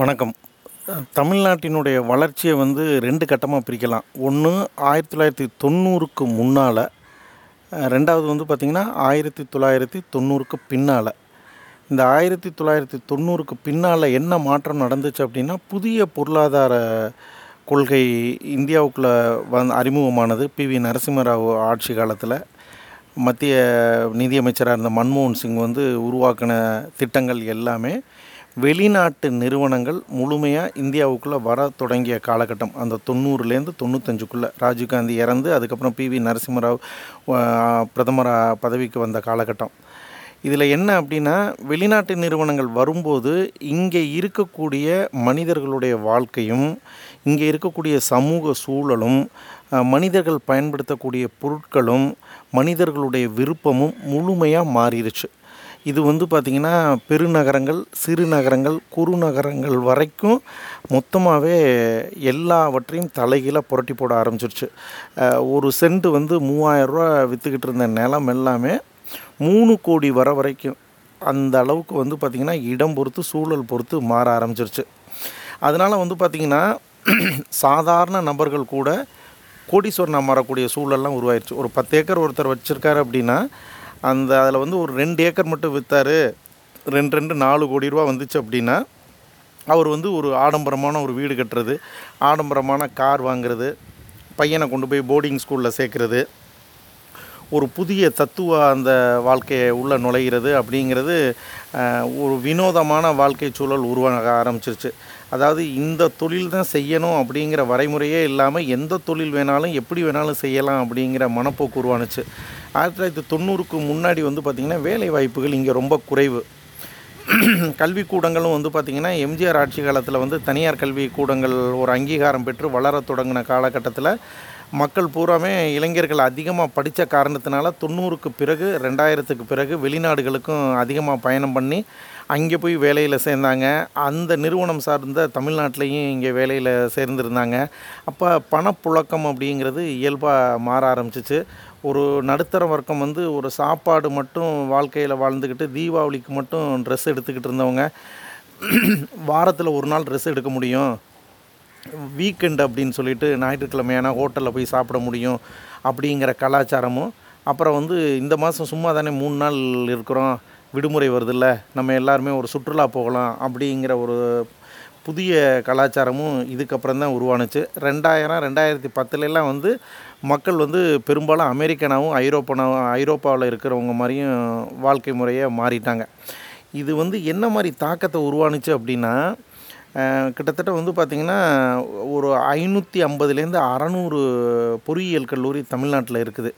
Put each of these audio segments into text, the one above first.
வணக்கம். தமிழ்நாட்டினுடைய வளர்ச்சியை வந்து ரெண்டு கட்டமாக பிரிக்கலாம். ஒன்று ஆயிரத்தி தொள்ளாயிரத்தி தொண்ணூறுக்கு முன்னால் ரெண்டாவது வந்து பார்த்திங்கன்னா ஆயிரத்தி தொள்ளாயிரத்தி தொண்ணூறுக்கு பின்னால். இந்த ஆயிரத்தி தொள்ளாயிரத்தி தொண்ணூறுக்கு பின்னால் என்ன மாற்றம் நடந்துச்சு அப்படின்னா புதிய பொருளாதார கொள்கை இந்தியாவுக்குள்ளே வந் அறிமுகமானது. பி வி நரசிம்மராவ் ஆட்சி காலத்தில் மத்திய நிதியமைச்சராக இருந்த மன்மோகன் சிங் வந்து உருவாக்கின திட்டங்கள் எல்லாமே வெளிநாட்டு நிறுவனங்கள் முழுமையாக இந்தியாவுக்குள்ளே வர தொடங்கிய காலகட்டம். அந்த தொண்ணூறுலேருந்து தொண்ணூத்தஞ்சுக்குள்ளே ராஜீவ்காந்தி இறந்து அதுக்கப்புறம் பி வி நரசிம்மராவ் பிரதமராக பதவிக்கு வந்த காலகட்டம். இதில் என்ன அப்படின்னா வெளிநாட்டு நிறுவனங்கள் வரும்போது இங்கே இருக்கக்கூடிய மனிதர்களுடைய வாழ்க்கையும் இங்கே இருக்கக்கூடிய சமூக சூழலும் மனிதர்கள் பயன்படுத்தக்கூடிய பொருட்களும் மனிதர்களுடைய விருப்பமும் முழுமையாக மாறிடுச்சு. இது வந்து பார்த்திங்கன்னா பெருநகரங்கள் சிறு நகரங்கள் குறுநகரங்கள் வரைக்கும் மொத்தமாகவே எல்லாவற்றையும் தலைகீழாக புரட்டி போட ஆரம்பிச்சிருச்சு. ஒரு சென்ட் வந்து மூவாயிரரூவா விற்றுக்கிட்டு இருந்த நிலம் எல்லாமே மூணு கோடி வர வரைக்கும் அந்த அளவுக்கு வந்து பார்த்திங்கன்னா இடம் பொறுத்து சூழல் பொறுத்து மாற ஆரம்பிச்சிருச்சு. அதனால் வந்து பார்த்திங்கன்னா சாதாரண நபர்கள் கூட கோடீஸ்வரனாக மாறக்கூடிய சூழல்லாம் உருவாயிருச்சு. ஒரு பத்து ஏக்கர் ஒருத்தர் வச்சுருக்காரு அப்படின்னா அந்த அதில் வந்து ஒரு ரெண்டு ஏக்கர் மட்டும் விற்றாரு ரெண்டு ரெண்டு நாலு கோடி ரூபா வந்துச்சு அப்படின்னா அவர் வந்து ஒரு ஆடம்பரமான ஒரு வீடு கட்டுறது ஆடம்பரமான கார் வாங்குறது பையனை கொண்டு போய் போர்டிங் ஸ்கூலில் சேர்க்குறது ஒரு புதிய தத்துவ அந்த வாழ்க்கையை உள்ளே நுழைகிறது அப்படிங்கிறது ஒரு வினோதமான வாழ்க்கை சூழல் உருவாக ஆரம்பிச்சிருச்சு. அதாவது இந்த தொழில் தான் செய்யணும் அப்படிங்கிற வரைமுறையே இல்லாமல் எந்த தொழில் வேணாலும் எப்படி வேணாலும் செய்யலாம் அப்படிங்கிற மனப்போக்கு உருவானுச்சு. ஆயிரத்தி தொள்ளாயிரத்தி தொண்ணூறுக்கு முன்னாடி வந்து பார்த்திங்கன்னா வேலை வாய்ப்புகள் இங்கே ரொம்ப குறைவு. கல்விக்கூடங்களும் வந்து பார்த்திங்கன்னா எம்ஜிஆர் ஆட்சி காலத்தில் வந்து தனியார் கல்வி கூடங்கள் ஒரு அங்கீகாரம் பெற்று வளரத் தொடங்கின காலகட்டத்தில் மக்கள் பூராமே இளைஞர்கள் அதிகமாக படித்த காரணத்தினால தொண்ணூறுக்கு பிறகு ரெண்டாயிரத்துக்கு பிறகு வெளிநாடுகளுக்கும் அதிகமாக பயணம் பண்ணி அங்கே போய் வேலையில் சேர்ந்தாங்க. அந்த நிறுவனம் சார்ந்த தமிழ்நாட்டிலையும் இங்கே வேலையில் சேர்ந்துருந்தாங்க. அப்போ பணப்புழக்கம் அப்படிங்கிறது இயல்பாக மாற ஆரம்பிச்சிச்சு. ஒரு நடுத்தர வர்க்கம் வந்து ஒரு சாப்பாடு மட்டும் வாழ்க்கையில் வாழ்ந்துக்கிட்டு தீபாவளிக்கு மட்டும் ட்ரெஸ் எடுத்துக்கிட்டு இருந்தவங்க வாரத்தில் ஒரு நாள் ட்ரெஸ் எடுக்க முடியும். வீக்கெண்ட் அப்படின்னு சொல்லிட்டு ஞாயிற்றுக்கிழமையான ஹோட்டலில் போய் சாப்பிட முடியும் அப்படிங்கிற கலாச்சாரமும். அப்புறம் வந்து இந்த மாதம் சும்மா தானே மூணு நாள் இருக்கிறோம் விடுமுறை வருதுல்ல நம்ம எல்லாருமே ஒரு சுற்றுலா போகலாம் அப்படிங்கிற ஒரு புதிய கலாச்சாரமும் இதுக்கப்புறம் தான் உருவானுச்சு. ரெண்டாயிரம் ரெண்டாயிரத்தி பத்துலலாம் வந்து மக்கள் வந்து பெரும்பாலும் அமெரிக்கனாவும் ஐரோப்பனாவும் ஐரோப்பாவில் இருக்கிறவங்க மாதிரியும் வாழ்க்கை முறையை மாறிட்டாங்க. இது வந்து என்ன மாதிரி தாக்கத்தை உருவானுச்சு அப்படின்னா கிட்டத்தட்ட வந்து பார்த்திங்கன்னா ஒரு ஐநூற்றி ஐம்பதுலேருந்து அறநூறு பொறியியல் கல்லூரி தமிழ்நாட்டில் இருக்குது.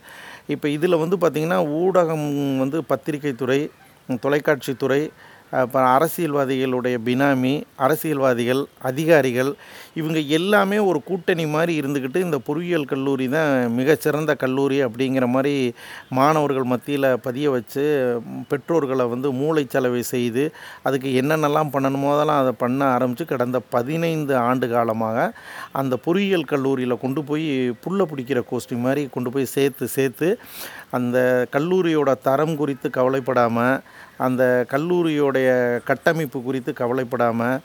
இப்போ இதில் வந்து பார்த்திங்கன்னா ஊடகம் வந்து பத்திரிகை துறை தொலைக்காட்சி துறை அப்புறம் அரசியல்வாதிகளுடைய பினாமி அரசியல்வாதிகள் அதிகாரிகள் இவங்க எல்லாமே ஒரு கூட்டணி மாதிரி இருந்துக்கிட்டு இந்த பொறியியல் கல்லூரி தான் மிகச்சிறந்த கல்லூரி அப்படிங்கிற மாதிரி மாணவர்கள் மத்தியில் பதிய வச்சு பெற்றோர்களை வந்து மூளைச்சலவை செய்து அதுக்கு என்னென்னலாம் பண்ணணுமோ அதெல்லாம் அதை பண்ண ஆரம்பித்து கடந்த பதினைந்து ஆண்டு காலமாக அந்த பொறியியல் கல்லூரியில் கொண்டு போய் புல்லை பிடிக்கிற கோஷ்டி மாதிரி கொண்டு போய் சேர்த்து சேர்த்து அந்த கல்லூரியோட தரம் குறித்து கவலைப்படாமல் அந்த கல்லூரியோடைய கட்டமைப்பு குறித்து கவலைப்படாமல்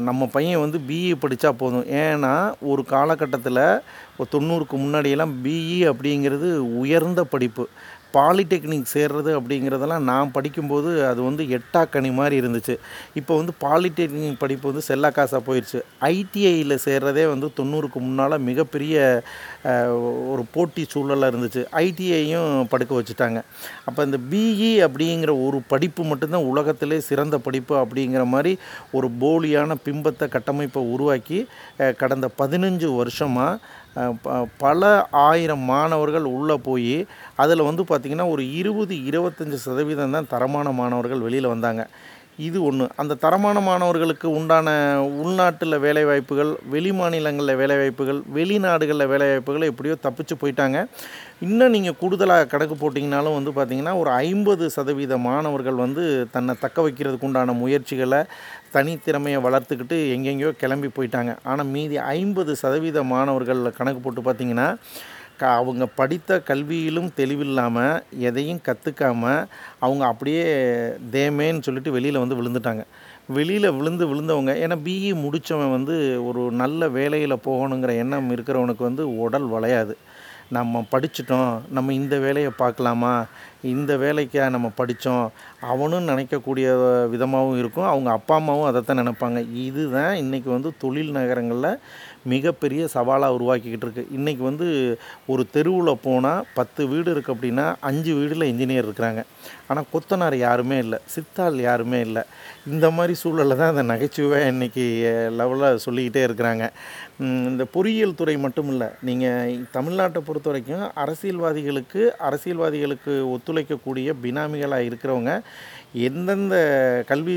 நம்ம பையன் வந்து பிஇ படித்தா போதும். ஏன்னா ஒரு காலகட்டத்தில் ஒரு தொண்ணூறுக்கு முன்னாடியெல்லாம் பிஇ அப்படிங்கிறது உயர்ந்த படிப்பு. பாலிடெக்னிக் சேர்றது அப்படிங்கிறதெல்லாம் நான் படிக்கும்போது அது வந்து எட்டாக்கனி மாதிரி இருந்துச்சு. இப்போ வந்து பாலிடெக்னிக் படிப்பு வந்து செல்லா காசாக போயிடுச்சு ஐடிஐயில் சேர்றதே வந்து தொண்ணூறுக்கு முன்னால் மிகப்பெரிய ஒரு போட்டி சூழலாக இருந்துச்சு. ஐடிஐயும் படுக்க வச்சுட்டாங்க. அப்போ இந்த பிஇ அப்படிங்கிற ஒரு படிப்பு மட்டும்தான் உலகத்திலே சிறந்த படிப்பு அப்படிங்கிற மாதிரி ஒரு போலியான பிம்பத்தை கட்டமைப்பை உருவாக்கி கடந்த பதினஞ்சு வருஷமாக பல ஆயிரம் மாணவர்கள் உள்ளே போய் அதில் வந்து பார்த்திங்கன்னா ஒரு இருபது இருபத்தஞ்சி சதவீதம் தான் தரமான மாணவர்கள் வெளியில் வந்தாங்க. இது ஒன்று அந்த தரமான மாணவர்களுக்கு உண்டான உள்நாட்டில் வேலைவாய்ப்புகள் வெளி மாநிலங்களில் வேலைவாய்ப்புகள் வெளிநாடுகளில் வேலைவாய்ப்புகள் எப்படியோ தப்பிச்சு போயிட்டாங்க. இன்னும் நீங்கள் கூடுதலாக கணக்கு போட்டிங்கனாலும் வந்து பார்த்திங்கன்னா ஒரு ஐம்பது சதவீத மாணவர்கள் வந்து தன்னை தக்க வைக்கிறதுக்கு உண்டான முயற்சிகளை தனித்திறமையை வளர்த்துக்கிட்டு எங்கெங்கேயோ கிளம்பி போயிட்டாங்க. ஆனால் மீதி ஐம்பது சதவீத மாணவர்களில் கணக்கு போட்டு பார்த்திங்கன்னா க அவங்க படித்த கல்வியிலும் தெளிவில்லாமல் எதையும் கற்றுக்காம அவங்க அப்படியே தேமேன்னு சொல்லிட்டு வெளியில் வந்து விழுந்துட்டாங்க. வெளியில் விழுந்து விழுந்தவங்க ஏன்னா பிஇ முடித்தவன் வந்து ஒரு நல்ல வேலையில் போகணுங்கிற எண்ணம் இருக்கிறவனுக்கு வந்து உடல் வளையாது. நம்ம படிச்சிட்டோம் நம்ம இந்த வேலையை பார்க்கலாமா? இந்த வேலைக்காக நம்ம படித்தோம். அவனும் நினைக்கக்கூடிய விதமாகவும் இருக்கும். அவங்க அப்பா அம்மாவும் அதைத்தான் நினைப்பாங்க. இதுதான் இன்றைக்கி வந்து தொழில் நகரங்களில் மிகப்பெரிய சவாலாக உருவாக்கிக்கிட்டு இருக்குது இன்றைக்கி வந்து ஒரு தெருவில் போனால் பத்து வீடு இருக்குது அப்படின்னா அஞ்சு வீடில் இன்ஜினியர் இருக்கிறாங்க. ஆனால் கொத்தனார் யாருமே இல்லை. சித்தாள் யாருமே இல்லை. இந்த மாதிரி சூழலில் தான் அந்த நகைச்சுவை இன்றைக்கி லெவலில் சொல்லிக்கிட்டே இருக்கிறாங்க. இந்த பொறியியல் துறை மட்டும் இல்லை. நீங்கள் தமிழ்நாட்டை பொறுத்த வரைக்கும் அரசியல்வாதிகளுக்கு அரசியல்வாதிகளுக்கு ஒத்துழைக்கக்கூடிய பினாமிகளாக இருக்கிறவங்க எந்தெந்த கல்வி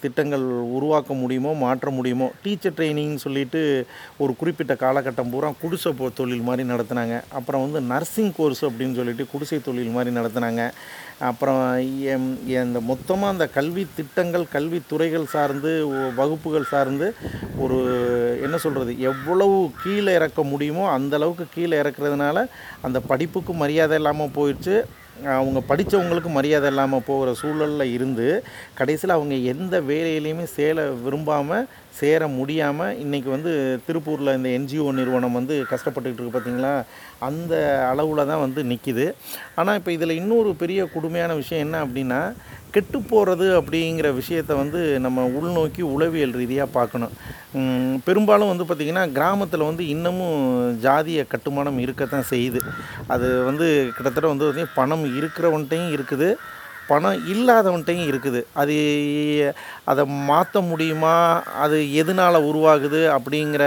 திட்டங்கள் உருவாக்க முடியுமோ மாற்ற முடியுமோ டீச்சர் ட்ரைனிங்னு சொல்லிட்டு ஒரு குறிப்பிட்ட காலகட்டம் பூரா குடிசை போ தொழில் மாதிரி நடத்துனாங்க. அப்புறம் வந்து நர்சிங் கோர்ஸ் அப்படின்னு சொல்லிட்டு குடிசை தொழில் மாதிரி நடத்துனாங்க. அப்புறம் எம்- இந்த மொத்தமாக அந்த கல்வி திட்டங்கள் கல்வி துறைகள் சார்ந்து வகுப்புகள் சார்ந்து ஒரு என்ன சொல்கிறது எவ்வளவு கீழே இறக்க முடியுமோ அந்த அளவுக்கு கீழே இறக்குறதுனால அந்த படிப்புக்கு மரியாதை இல்லாமல் போயிடுச்சு. அவங்க படித்தவங்களுக்கு மரியாதை இல்லாமல் போகிற சூழலில் இருந்து கடைசியில் அவங்க எந்த வேலையிலையுமே சேர விரும்பாமல் சேர முடியாமல் இன்றைக்கி வந்து திருப்பூரில் இந்த என்ஜிஓ நிறுவனம் வந்து கஷ்டப்பட்டுக்கிட்டு இருக்குது பார்த்தீங்களா அந்த அளவில் தான் வந்து நிற்கிது ஆனால் இப்போ இதில் இன்னொரு பெரிய கொடுமையான விஷயம் என்ன அப்படின்னா கெட்டு போகிறது அப்படிங்கிற விஷயத்தை வந்து நம்ம உள்நோக்கி உளவியல் ரீதியாக பார்க்கணும். பெரும்பாலும் வந்து பார்த்திங்கன்னா கிராமத்தில் வந்து இன்னமும் ஜாதிய கட்டுமானம் இருக்கத்தான் செய்யுது. அது வந்து கிட்டத்தட்ட வந்து பார்த்திங்கன்னா பணம் இருக்கிறவன்ட்டையும் இருக்குது. பணம் இல்லாதவன்ட்டையும் இருக்குது. அது அதை மாற்ற முடியுமா? அது எதனால் உருவாகுது? அப்படிங்கிற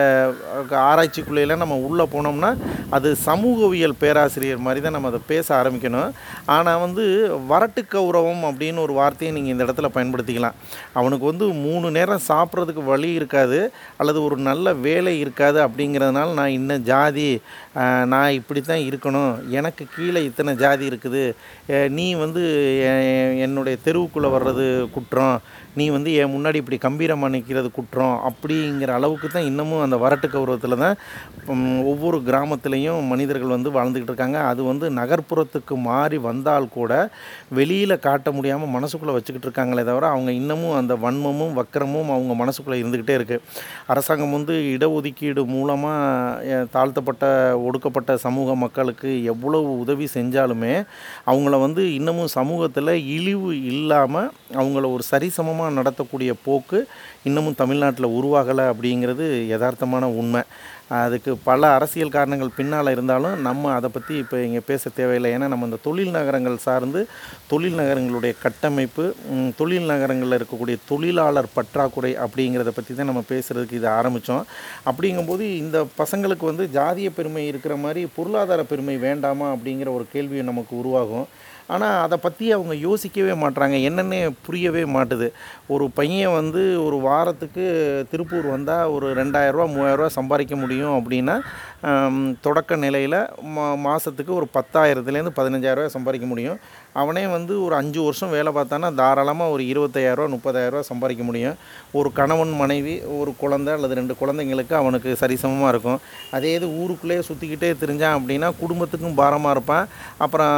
அஹ், நம்ம உள்ளே போனோம்னா அது சமூகவியல் பேராசிரியர் மாதிரி தான் நம்ம அதை பேச ஆரம்பிக்கணும். ஆனால் வந்து வரட்டு கௌரவம் அப்படின்னு ஒரு வார்த்தையை நீங்கள் இந்த இடத்துல பயன்படுத்திக்கலாம். அவனுக்கு வந்து மூணு நேரம் சாப்பிட்றதுக்கு வழி இருக்காது அல்லது ஒரு நல்ல வேலை இருக்காது அப்படிங்கிறதுனால நான் இன்னும் ஜாதி நான் இப்படி தான் இருக்கணும். எனக்கு கீழே இத்தனை ஜாதி இருக்குது. நீ வந்து என்னுடைய தெருவுக்குள்ளே வர்றது குற்றம் நீ வந்து என் முன்னாடி இப்படி கம்பீரமாக நிற்கிறது குற்றம் அப்படிங்கிற அளவுக்கு தான் இன்னமும் அந்த வரட்டு கௌரவத்தில் தான் ஒவ்வொரு கிராமத்துலேயும் மனிதர்கள் வந்து வாழ்ந்துக்கிட்டு இருக்காங்க. அது வந்து நகர்ப்புறத்துக்கு மாறி வந்தால் கூட வெளியில் காட்ட முடியாமல் மனசுக்குள்ளே வச்சுக்கிட்டு இருக்காங்களே தவிர அவங்க இன்னமும் அந்த வன்மமும் வக்கரமும் அவங்க மனசுக்குள்ளே இருந்துக்கிட்டே இருக்குது அரசாங்கம் வந்து இடஒதுக்கீடு மூலமாக தாழ்த்தப்பட்ட ஒடுக்கப்பட்ட சமூக மக்களுக்கு எவ்வளவு உதவி செஞ்சாலுமே அவங்கள வந்து இன்னமும் சமூகத்தில் இழிவு இல்லாமல் அவங்கள ஒரு சரிசமமாக நடத்தக்கூடிய போக்கு இன்னமும் தமிழ்நாட்டில் உருவாகலை அப்படிங்கிறது யதார்த்தமான உண்மை. அதுக்கு பல அரசியல் காரணங்கள் பின்னால் இருந்தாலும் நம்ம அதை பற்றி இப்போ இங்கே பேச தேவையில்லை. ஏன்னா நம்ம இந்த தொழில் நகரங்கள் சார்ந்து தொழில் நகரங்களுடைய கட்டமைப்பு தொழில் நகரங்களில் இருக்கக்கூடிய தொழிலாளர் பற்றாக்குறை அப்படிங்கிறத பற்றி தான் நம்ம பேசுகிறதுக்கு இதை ஆரம்பித்தோம் அப்படிங்கும்போது இந்த பசங்களுக்கு வந்து ஜாதிய பெருமை இருக்கிற மாதிரி பொருளாதார பெருமை வேண்டாமா அப்படிங்கிற ஒரு கேள்வி நமக்கு உருவாகும். ஆனால் அதை பற்றி அவங்க யோசிக்கவே மாட்றாங்க. என்னென்னே புரியவே மாட்டுது. ஒரு பையன் வந்து ஒரு வாரத்துக்கு திருப்பூர் வந்தால் ஒரு ரெண்டாயிரரூவா மூவாயிரரூவா சம்பாதிக்க முடியும் அப்படின்னா தொடக்க நிலையில் மா மாதத்துக்கு ஒரு பத்தாயிரத்துலேருந்து பதினஞ்சாயிரரூவா சம்பாதிக்க முடியும். அவனே வந்து ஒரு அஞ்சு வருஷம் வேலை பார்த்தானா தாராளமாக ஒரு இருபத்தையாயிரரூவா முப்பதாயிரரூவா சம்பாதிக்க முடியும். ஒரு கணவன் மனைவி ஒரு குழந்தை அல்லது ரெண்டு குழந்தைங்களுக்கு அவனுக்கு சரிசமமாக இருக்கும். அதே இது ஊருக்குள்ளேயே சுற்றிக்கிட்டே தெரிஞ்சான் அப்படின்னா குடும்பத்துக்கும் பாரமாக இருப்பான். அப்புறம்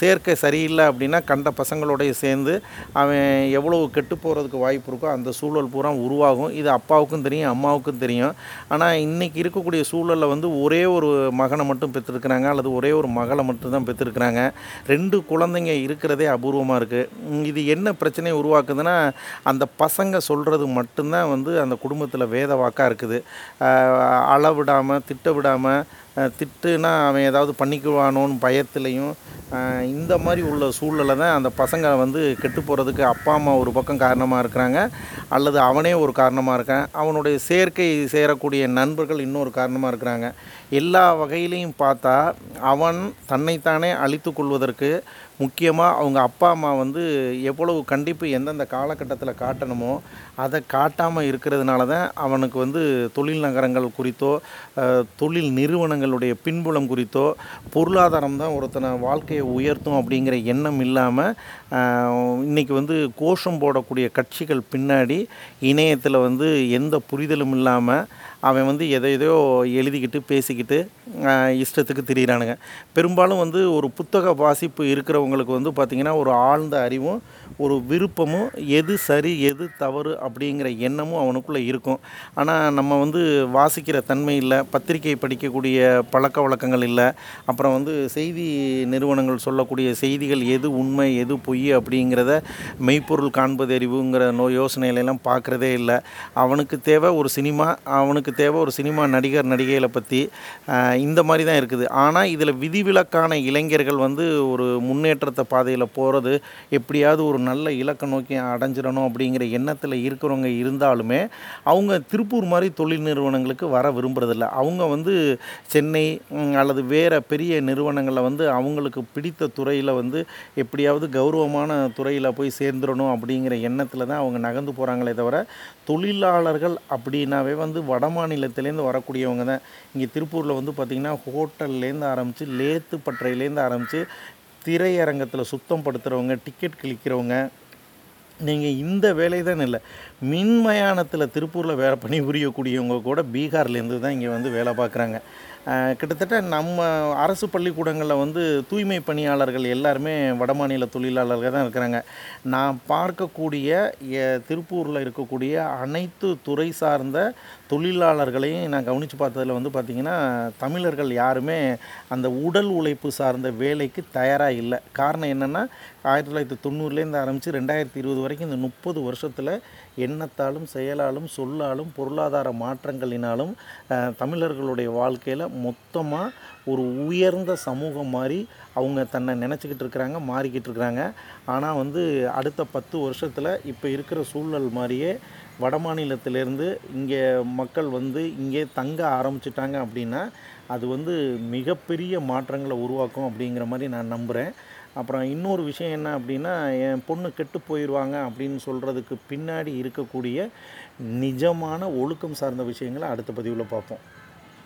சேர்க்கை சரியில்லை அப்படின்னா கண்ட பசங்களோடைய சேர்ந்து அவன் எவ்வளோ கெட்டு போகிறதுக்கு வாய்ப்பு இருக்கோ அந்த சூழல் பூரா உருவாகும். இது அப்பாவுக்கும் தெரியும் அம்மாவுக்கும் தெரியும். ஆனால் இன்றைக்கி இருக்கக்கூடிய சூழலில் வந்து ஒரே ஒரு மகனை மட்டும் பெற்றிருக்கிறாங்க அல்லது ஒரே ஒரு மகளை மட்டும் தான் பெற்றிருக்கிறாங்க. ரெண்டு குழந்தைங்க இருக்கிறதே அபூர்வமாக இருக்குது இது என்ன பிரச்சனையை உருவாக்குதுன்னா அந்த பசங்க சொல்கிறது மட்டும்தான் வந்து அந்த குடும்பத்தில் வேத வாக்காக இருக்குது. அளவிடாமல் திட்ட விடாமல் திட்டுனா அவன் ஏதாவது பண்ணிக்குவானோன்னு பயத்துலையும் இந்த மாதிரி உள்ள சூழலில் தான் அந்த பசங்க வந்து கெட்டு போகிறதுக்கு அப்பா அம்மா ஒரு பக்கம் காரணமாக இருக்கிறாங்க அல்லது அவனே ஒரு காரணமாக இருக்கான். அவனுடைய சேர்க்கை சேரக்கூடிய நண்பர்கள் இன்னொரு காரணமாக இருக்கிறாங்க. எல்லா வகையிலையும் பார்த்தா அவன் தன்னைத்தானே அழித்து கொள்வதற்கு முக்கியமாக அவங்க அப்பா அம்மா வந்து எவ்வளவு கண்டிப்பு எந்தெந்த காலகட்டத்தில் காட்டணுமோ அதை காட்டாமல் இருக்கிறதுனால தான் அவனுக்கு வந்து தொழில் நகரங்கள் குறித்தோ தொழில் நிறுவனங்கள் தங்களுடைய பின்புலம் குறித்தோ பொருளாதாரம் தான் ஒருத்தனை வாழ்க்கையை உயர்த்தும் அப்படிங்கிற எண்ணம் இல்லாமல் இன்றைக்கி வந்து கோஷம் போடக்கூடிய கட்சிகள் பின்னாடி இணையத்தில் வந்து எந்த புரிதலும் இல்லாமல் அவன் வந்து எதை எதையோ எழுதிக்கிட்டு பேசிக்கிட்டு இஷ்டத்துக்கு திரியிறானுங்க. பெரும்பாலும் வந்து ஒரு புத்தக வாசிப்பு இருக்கிறவங்களுக்கு வந்து பார்த்திங்கன்னா ஒரு ஆழ்ந்த அறிவும் ஒரு விருப்பமும் எது சரி எது தவறு அப்படிங்கிற எண்ணமும் அவனுக்குள்ளே இருக்கும். ஆனால் நம்ம வந்து வாசிக்கிற தன்மை இல்லை பத்திரிகை படிக்கக்கூடிய பழக்க வழக்கங்கள் இல்லை அப்புறம் வந்து செய்தி நிறுவனங்கள் சொல்லக்கூடிய செய்திகள் எது உண்மை எது பொய் அப்படிங்கிறத மெய்ப்பொருள் காண்பது அறிவுங்கிற நோ யோசனையிலெல்லாம் பார்க்குறதே இல்லை. அவனுக்கு தேவை ஒரு சினிமா அவனுக்கு தேவை ஒரு சினிமா நடிகர் நடிகைகளை பற்றி இந்த மாதிரி தான் இருக்குது. ஆனால் இதில் விதிவிலக்கான இளைஞர்கள் வந்து ஒரு முன்னேற்றத்தை பாதையில் போகிறது எப்படியாவது ஒரு நல்ல இலக்கை நோக்கி அடைஞ்சிடணும் அப்படிங்கிற எண்ணத்தில் இருக்கிறவங்க இருந்தாலுமே அவங்க திருப்பூர் மாதிரி தொழில் நிறுவனங்களுக்கு வர விரும்புறதில்ல. அவங்க வந்து சென்னை அல்லது வேறு பெரிய நிறுவனங்களில் வந்து அவங்களுக்கு பிடித்த துறையில் வந்து எப்படியாவது கௌரவமான துறையில் போய் சேர்ந்துடணும் அப்படிங்கிற எண்ணத்தில் தான் அவங்க நகர்ந்து போகிறாங்களே தவிர தொழிலாளர்கள் அப்படின்னாவே வந்து வடமா மாநிலத்திலேருந்து வரக்கூடியவங்க தான். இங்கே திருப்பூரில் வந்து பார்த்திங்கன்னா ஹோட்டல்லேருந்து ஆரம்பித்து லேத்து பட்டறையிலேருந்து ஆரம்பித்து திரையரங்கத்தில் சுத்தம் படுத்துகிறவங்க டிக்கெட் கிழிக்கிறவங்க நீங்கள் இந்த வேலை தான் இல்லை. மின்மயானத்தில் திருப்பூரில் வேலை பணிபுரியக்கூடியவங்க கூட பீகார்லேருந்து தான் இங்கே வந்து வேலை பார்க்குறாங்க கிட்டத்தட்ட நம்ம அரசு பள்ளிக்கூடங்களில் வந்து தூய்மை பணியாளர்கள் எல்லாருமே வடமாநில தொழிலாளர்கள் தான் இருக்கிறாங்க. நான் பார்க்கக்கூடிய திருப்பூரில் இருக்கக்கூடிய அனைத்து துறை சார்ந்த தொழிலாளர்களையும் நான் கவனித்து பார்த்ததில் வந்து பார்த்திங்கன்னா தமிழர்கள் யாருமே அந்த உடல் உழைப்பு சார்ந்த வேலைக்கு தயாராக இல்லை. காரணம் என்னென்னா ஆயிரத்தி தொள்ளாயிரத்தி தொண்ணூறுலேருந்து ஆரம்பித்து ரெண்டாயிரத்தி இருபது வரைக்கும் இந்த முப்பது வருஷத்தில் எண்ணத்தாலும் செயலாலும் சொல்லாலும் பொருளாதார மாற்றங்களினாலும் தமிழர்களுடைய வாழ்க்கையில் மொத்தமாக ஒரு உயர்ந்த சமூகம் மாதிரி அவங்க தன்னை நினச்சிக்கிட்டு இருக்கிறாங்க மாறிக்கிட்டு இருக்கிறாங்க. ஆனால் வந்து அடுத்த பத்து வருஷத்தில் இப்போ இருக்கிற சூழல் மாதிரியே வட மாநிலத்திலேருந்து இங்கே மக்கள் வந்து இங்கே தங்க ஆரம்பிச்சிட்டாங்க அப்படின்னா அது வந்து மிகப்பெரிய மாற்றங்களை உருவாக்கும் அப்படிங்கிற மாதிரி நான் நம்புகிறேன் அப்புறம் இன்னொரு விஷயம் என்ன அப்படின்னா என் பொண்ணு கெட்டு போயிடுவாங்க அப்படின்னு சொல்கிறதுக்கு பின்னாடி இருக்கக்கூடிய நிஜமான ஒழுக்கம் சார்ந்த விஷயங்களை அடுத்த பதிவில் பார்ப்போம்.